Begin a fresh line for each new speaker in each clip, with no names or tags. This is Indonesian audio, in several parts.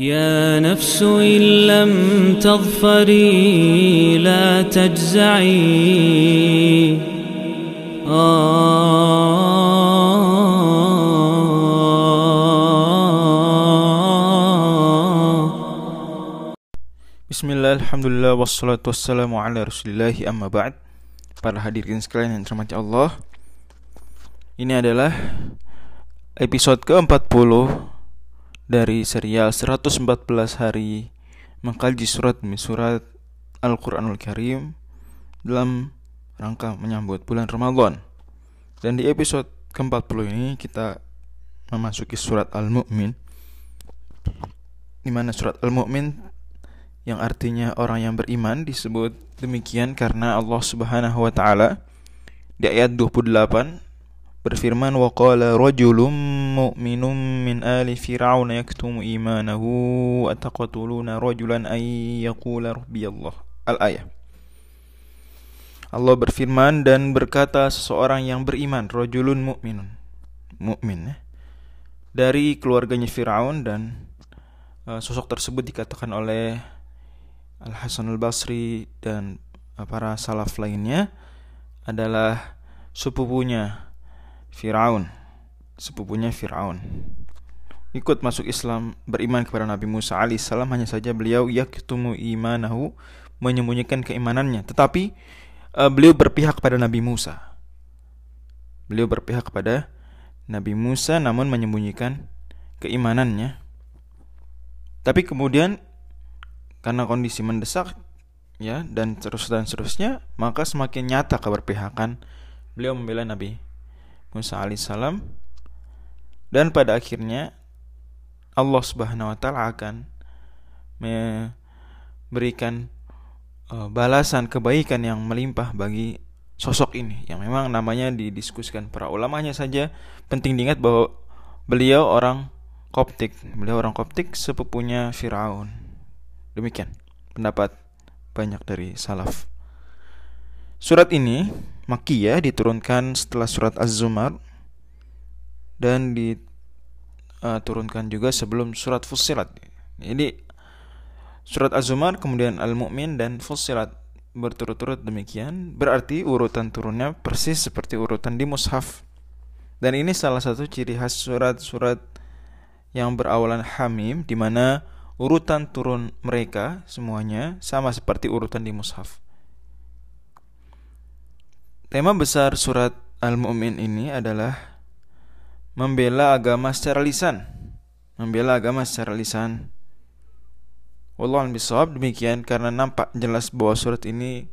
يا نفس إن لم تظفري لا تجزعي
Bismillah, Alhamdulillah, wassalatu wassalamu ala rasulillahi amma ba'd Para hadirin sekalian yang dirahmati Allah Ini adalah episode ke-40 dari serial 114 hari Mengkaji surat demi surat Al-Quranul Karim Dalam rangka menyambut bulan Ramadan. Dan di episode ke-40 ini kita memasuki surat Al-Mu'min di mana surat Al-Mu'min yang artinya orang yang beriman disebut demikian karena Allah Subhanahu wa taala di ayat 28 berfirman wa qala rajulun mu'minun min ali fir'aun yaktumu imanahu ataqtuluna rajulan ay yaqula rabbi Allah. Al-ayah. Allah berfirman dan berkata seseorang yang beriman rajulun mu'minun. Mukmin ya, dari keluarganya Firaun dan uh, sosok tersebut dikatakan oleh Al Hasan Al Basri dan para salaf lainnya adalah sepupunya Firaun, sepupunya Firaun. Ikut masuk Islam, beriman kepada Nabi Musa alaihissalam hanya saja beliau yaktumu imanahu menyembunyikan keimanannya, tetapi uh, beliau berpihak kepada Nabi Musa. Beliau berpihak kepada Nabi Musa namun menyembunyikan keimanannya. Tapi kemudian karena kondisi mendesak ya dan terus dan seterusnya maka semakin nyata keberpihakan beliau membela Nabi Musa alaihissalam dan pada akhirnya Allah Subhanahu wa taala akan memberikan uh, balasan kebaikan yang melimpah bagi sosok ini yang memang namanya didiskusikan para ulamanya saja. Penting diingat bahwa beliau orang Koptik. Beliau orang Koptik sepupunya Firaun. Demikian pendapat banyak dari salaf. Surat ini Makiyah diturunkan setelah surat Az-Zumar dan diturunkan juga sebelum surat Fussilat. Jadi surat Az-Zumar kemudian Al-Mu'min dan Fussilat berturut-turut demikian berarti urutan turunnya persis seperti urutan di mushaf. Dan ini salah satu ciri khas surat-surat yang berawalan Hamim di mana urutan turun mereka semuanya sama seperti urutan di mushaf. Tema besar surat Al-Mu'min ini adalah membela agama secara lisan. Membela agama secara lisan. Wallahu bisawab demikian karena nampak jelas bahwa surat ini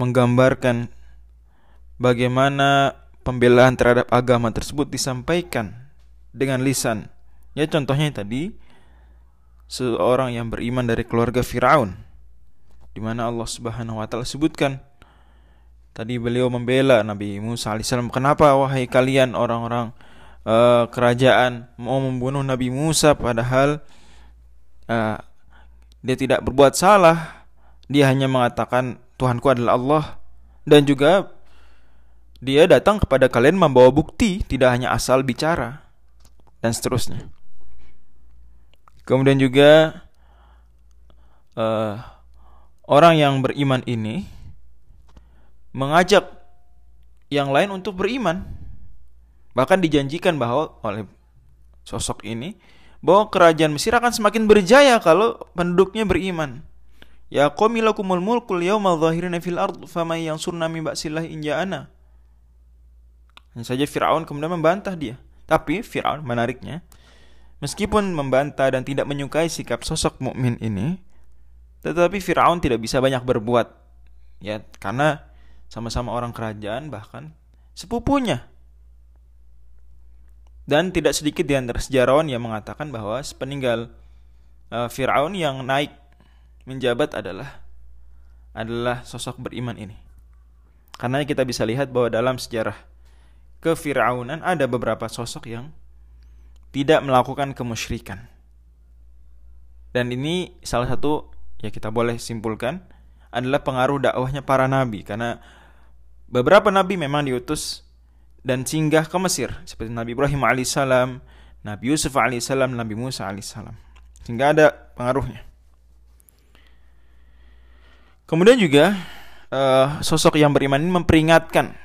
menggambarkan bagaimana pembelaan terhadap agama tersebut disampaikan dengan lisan. Ya contohnya tadi seorang yang beriman dari keluarga Firaun di mana Allah Subhanahu wa taala sebutkan tadi beliau membela Nabi Musa alaihissalam kenapa wahai kalian orang-orang uh, kerajaan mau membunuh Nabi Musa? Padahal uh, dia tidak berbuat salah. Dia hanya mengatakan Tuhanku adalah Allah. Dan juga dia datang kepada kalian membawa bukti tidak hanya asal bicara dan seterusnya. Kemudian juga uh, orang yang beriman ini mengajak yang lain untuk beriman. Bahkan dijanjikan bahwa oleh sosok ini bahwa kerajaan Mesir akan semakin berjaya kalau penduduknya beriman. Ya qaumi lakumul mulkul yawma dhahirina fil ard faman yansurna min ba'sillah in ja'ana. Hanya saja Firaun kemudian membantah dia. Tapi Firaun menariknya Meskipun membantah dan tidak menyukai sikap sosok mukmin ini, tetapi Firaun tidak bisa banyak berbuat. Ya, karena sama-sama orang kerajaan bahkan sepupunya. Dan tidak sedikit di antara sejarawan yang mengatakan bahwa sepeninggal uh, Firaun yang naik menjabat adalah adalah sosok beriman ini. Karena kita bisa lihat bahwa dalam sejarah kefiraunan ada beberapa sosok yang tidak melakukan kemusyrikan. Dan ini salah satu ya kita boleh simpulkan adalah pengaruh dakwahnya para nabi karena beberapa nabi memang diutus dan singgah ke Mesir seperti Nabi Ibrahim alaihissalam, Nabi Yusuf alaihissalam, Nabi Musa alaihissalam. Sehingga ada pengaruhnya. Kemudian juga uh, sosok yang beriman ini memperingatkan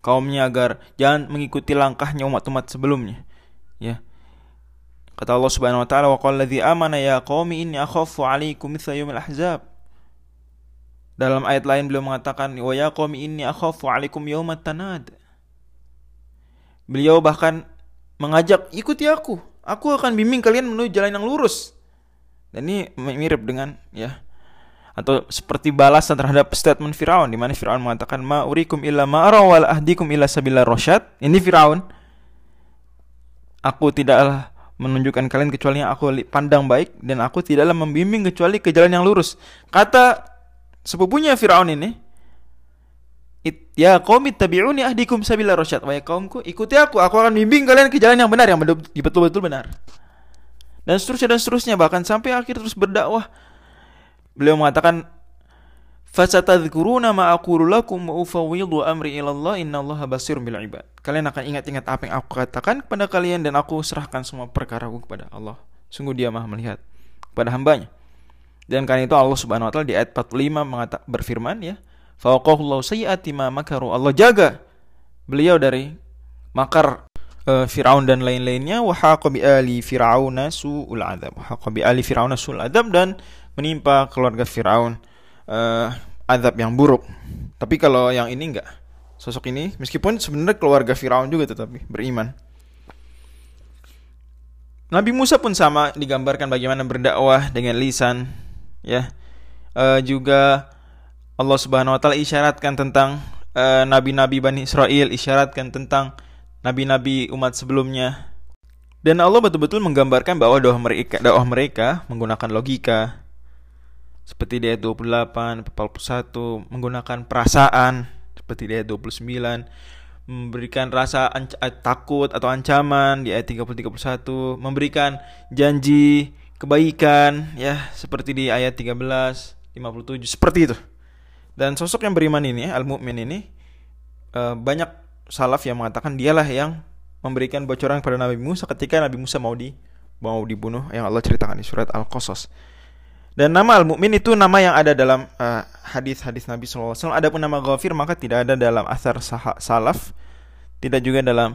kaumnya agar jangan mengikuti langkahnya umat-umat sebelumnya. Ya. Kata Allah Subhanahu wa taala wa qala amana ya qaumi inni akhafu 'alaikum mithla yaumil ahzab. Dalam ayat lain beliau mengatakan wa ya qaumi inni akhafu 'alaikum yaumat tanad. Beliau bahkan mengajak ikuti aku. Aku akan bimbing kalian menuju jalan yang lurus. Dan ini mirip dengan ya atau seperti balasan terhadap statement Firaun di mana Firaun mengatakan ma urikum illa ma ara wal ahdikum illa sabila rasyad. Ini Firaun. Aku tidaklah menunjukkan kalian kecuali yang aku pandang baik dan aku tidaklah membimbing kecuali ke jalan yang lurus. Kata sepupunya Firaun ini, ya kaum tabi'uni ahdikum sabila rasyad. Wahai kaumku, ikuti aku, aku akan bimbing kalian ke jalan yang benar yang betul-betul benar. Dan seterusnya dan seterusnya bahkan sampai akhir terus berdakwah Beliau mengatakan Fasatadhkuruna ma aqulu lakum wa ufawwidhu amri ila Allah innallaha basirun bil ibad. Kalian akan ingat-ingat apa yang aku katakan kepada kalian dan aku serahkan semua perkaraku kepada Allah. Sungguh Dia Maha melihat kepada hambanya. Dan karena itu Allah Subhanahu wa taala di ayat 45 mengatakan berfirman ya, fawaqahullahu sayyiati ma makaru. Allah jaga beliau dari makar uh, Firaun dan lain-lainnya wa bi ali fir'auna su'ul adzab. Haqa bi ali fir'auna su'ul adzab dan menimpa keluarga Firaun uh, azab yang buruk. Tapi kalau yang ini enggak. Sosok ini meskipun sebenarnya keluarga Firaun juga tetapi beriman. Nabi Musa pun sama digambarkan bagaimana berdakwah dengan lisan ya. Uh, juga Allah Subhanahu wa taala isyaratkan tentang uh, nabi-nabi Bani Israel, isyaratkan tentang nabi-nabi umat sebelumnya. Dan Allah betul-betul menggambarkan bahwa dakwah mereka, dakwah mereka menggunakan logika, seperti di ayat 28, 41 menggunakan perasaan seperti di ayat 29 memberikan rasa eh, takut atau ancaman di ayat 30 31 memberikan janji kebaikan ya seperti di ayat 13 57 seperti itu. Dan sosok yang beriman ini al mukmin ini uh, banyak salaf yang mengatakan dialah yang memberikan bocoran kepada Nabi Musa ketika Nabi Musa mau di mau dibunuh yang Allah ceritakan di surat Al-Qasas. Dan nama al-mu'min itu nama yang ada dalam uh, hadis-hadis Nabi SAW. Adapun nama ghafir maka tidak ada dalam asar salaf, tidak juga dalam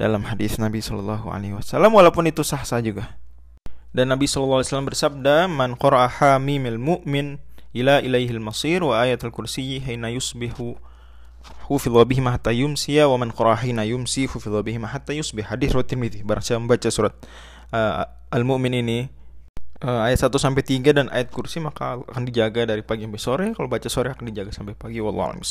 dalam hadis Nabi Wasallam walaupun itu sah sah juga. Dan Nabi Wasallam bersabda, "Man qara'a mimil mu'min ila ilaihil masir wa ayatul kursi hina yusbihu hufidha bihi hatta yumsiya wa man qara'a hina yumsi hufidha bihi hatta yusbih." Hadis riwayat Tirmidzi. Barang siapa membaca surat uh, Al-Mu'min ini uh, ayat 1 sampai 3 dan ayat kursi maka akan dijaga dari pagi sampai sore. Kalau baca sore akan dijaga sampai pagi. Wallahu a'lam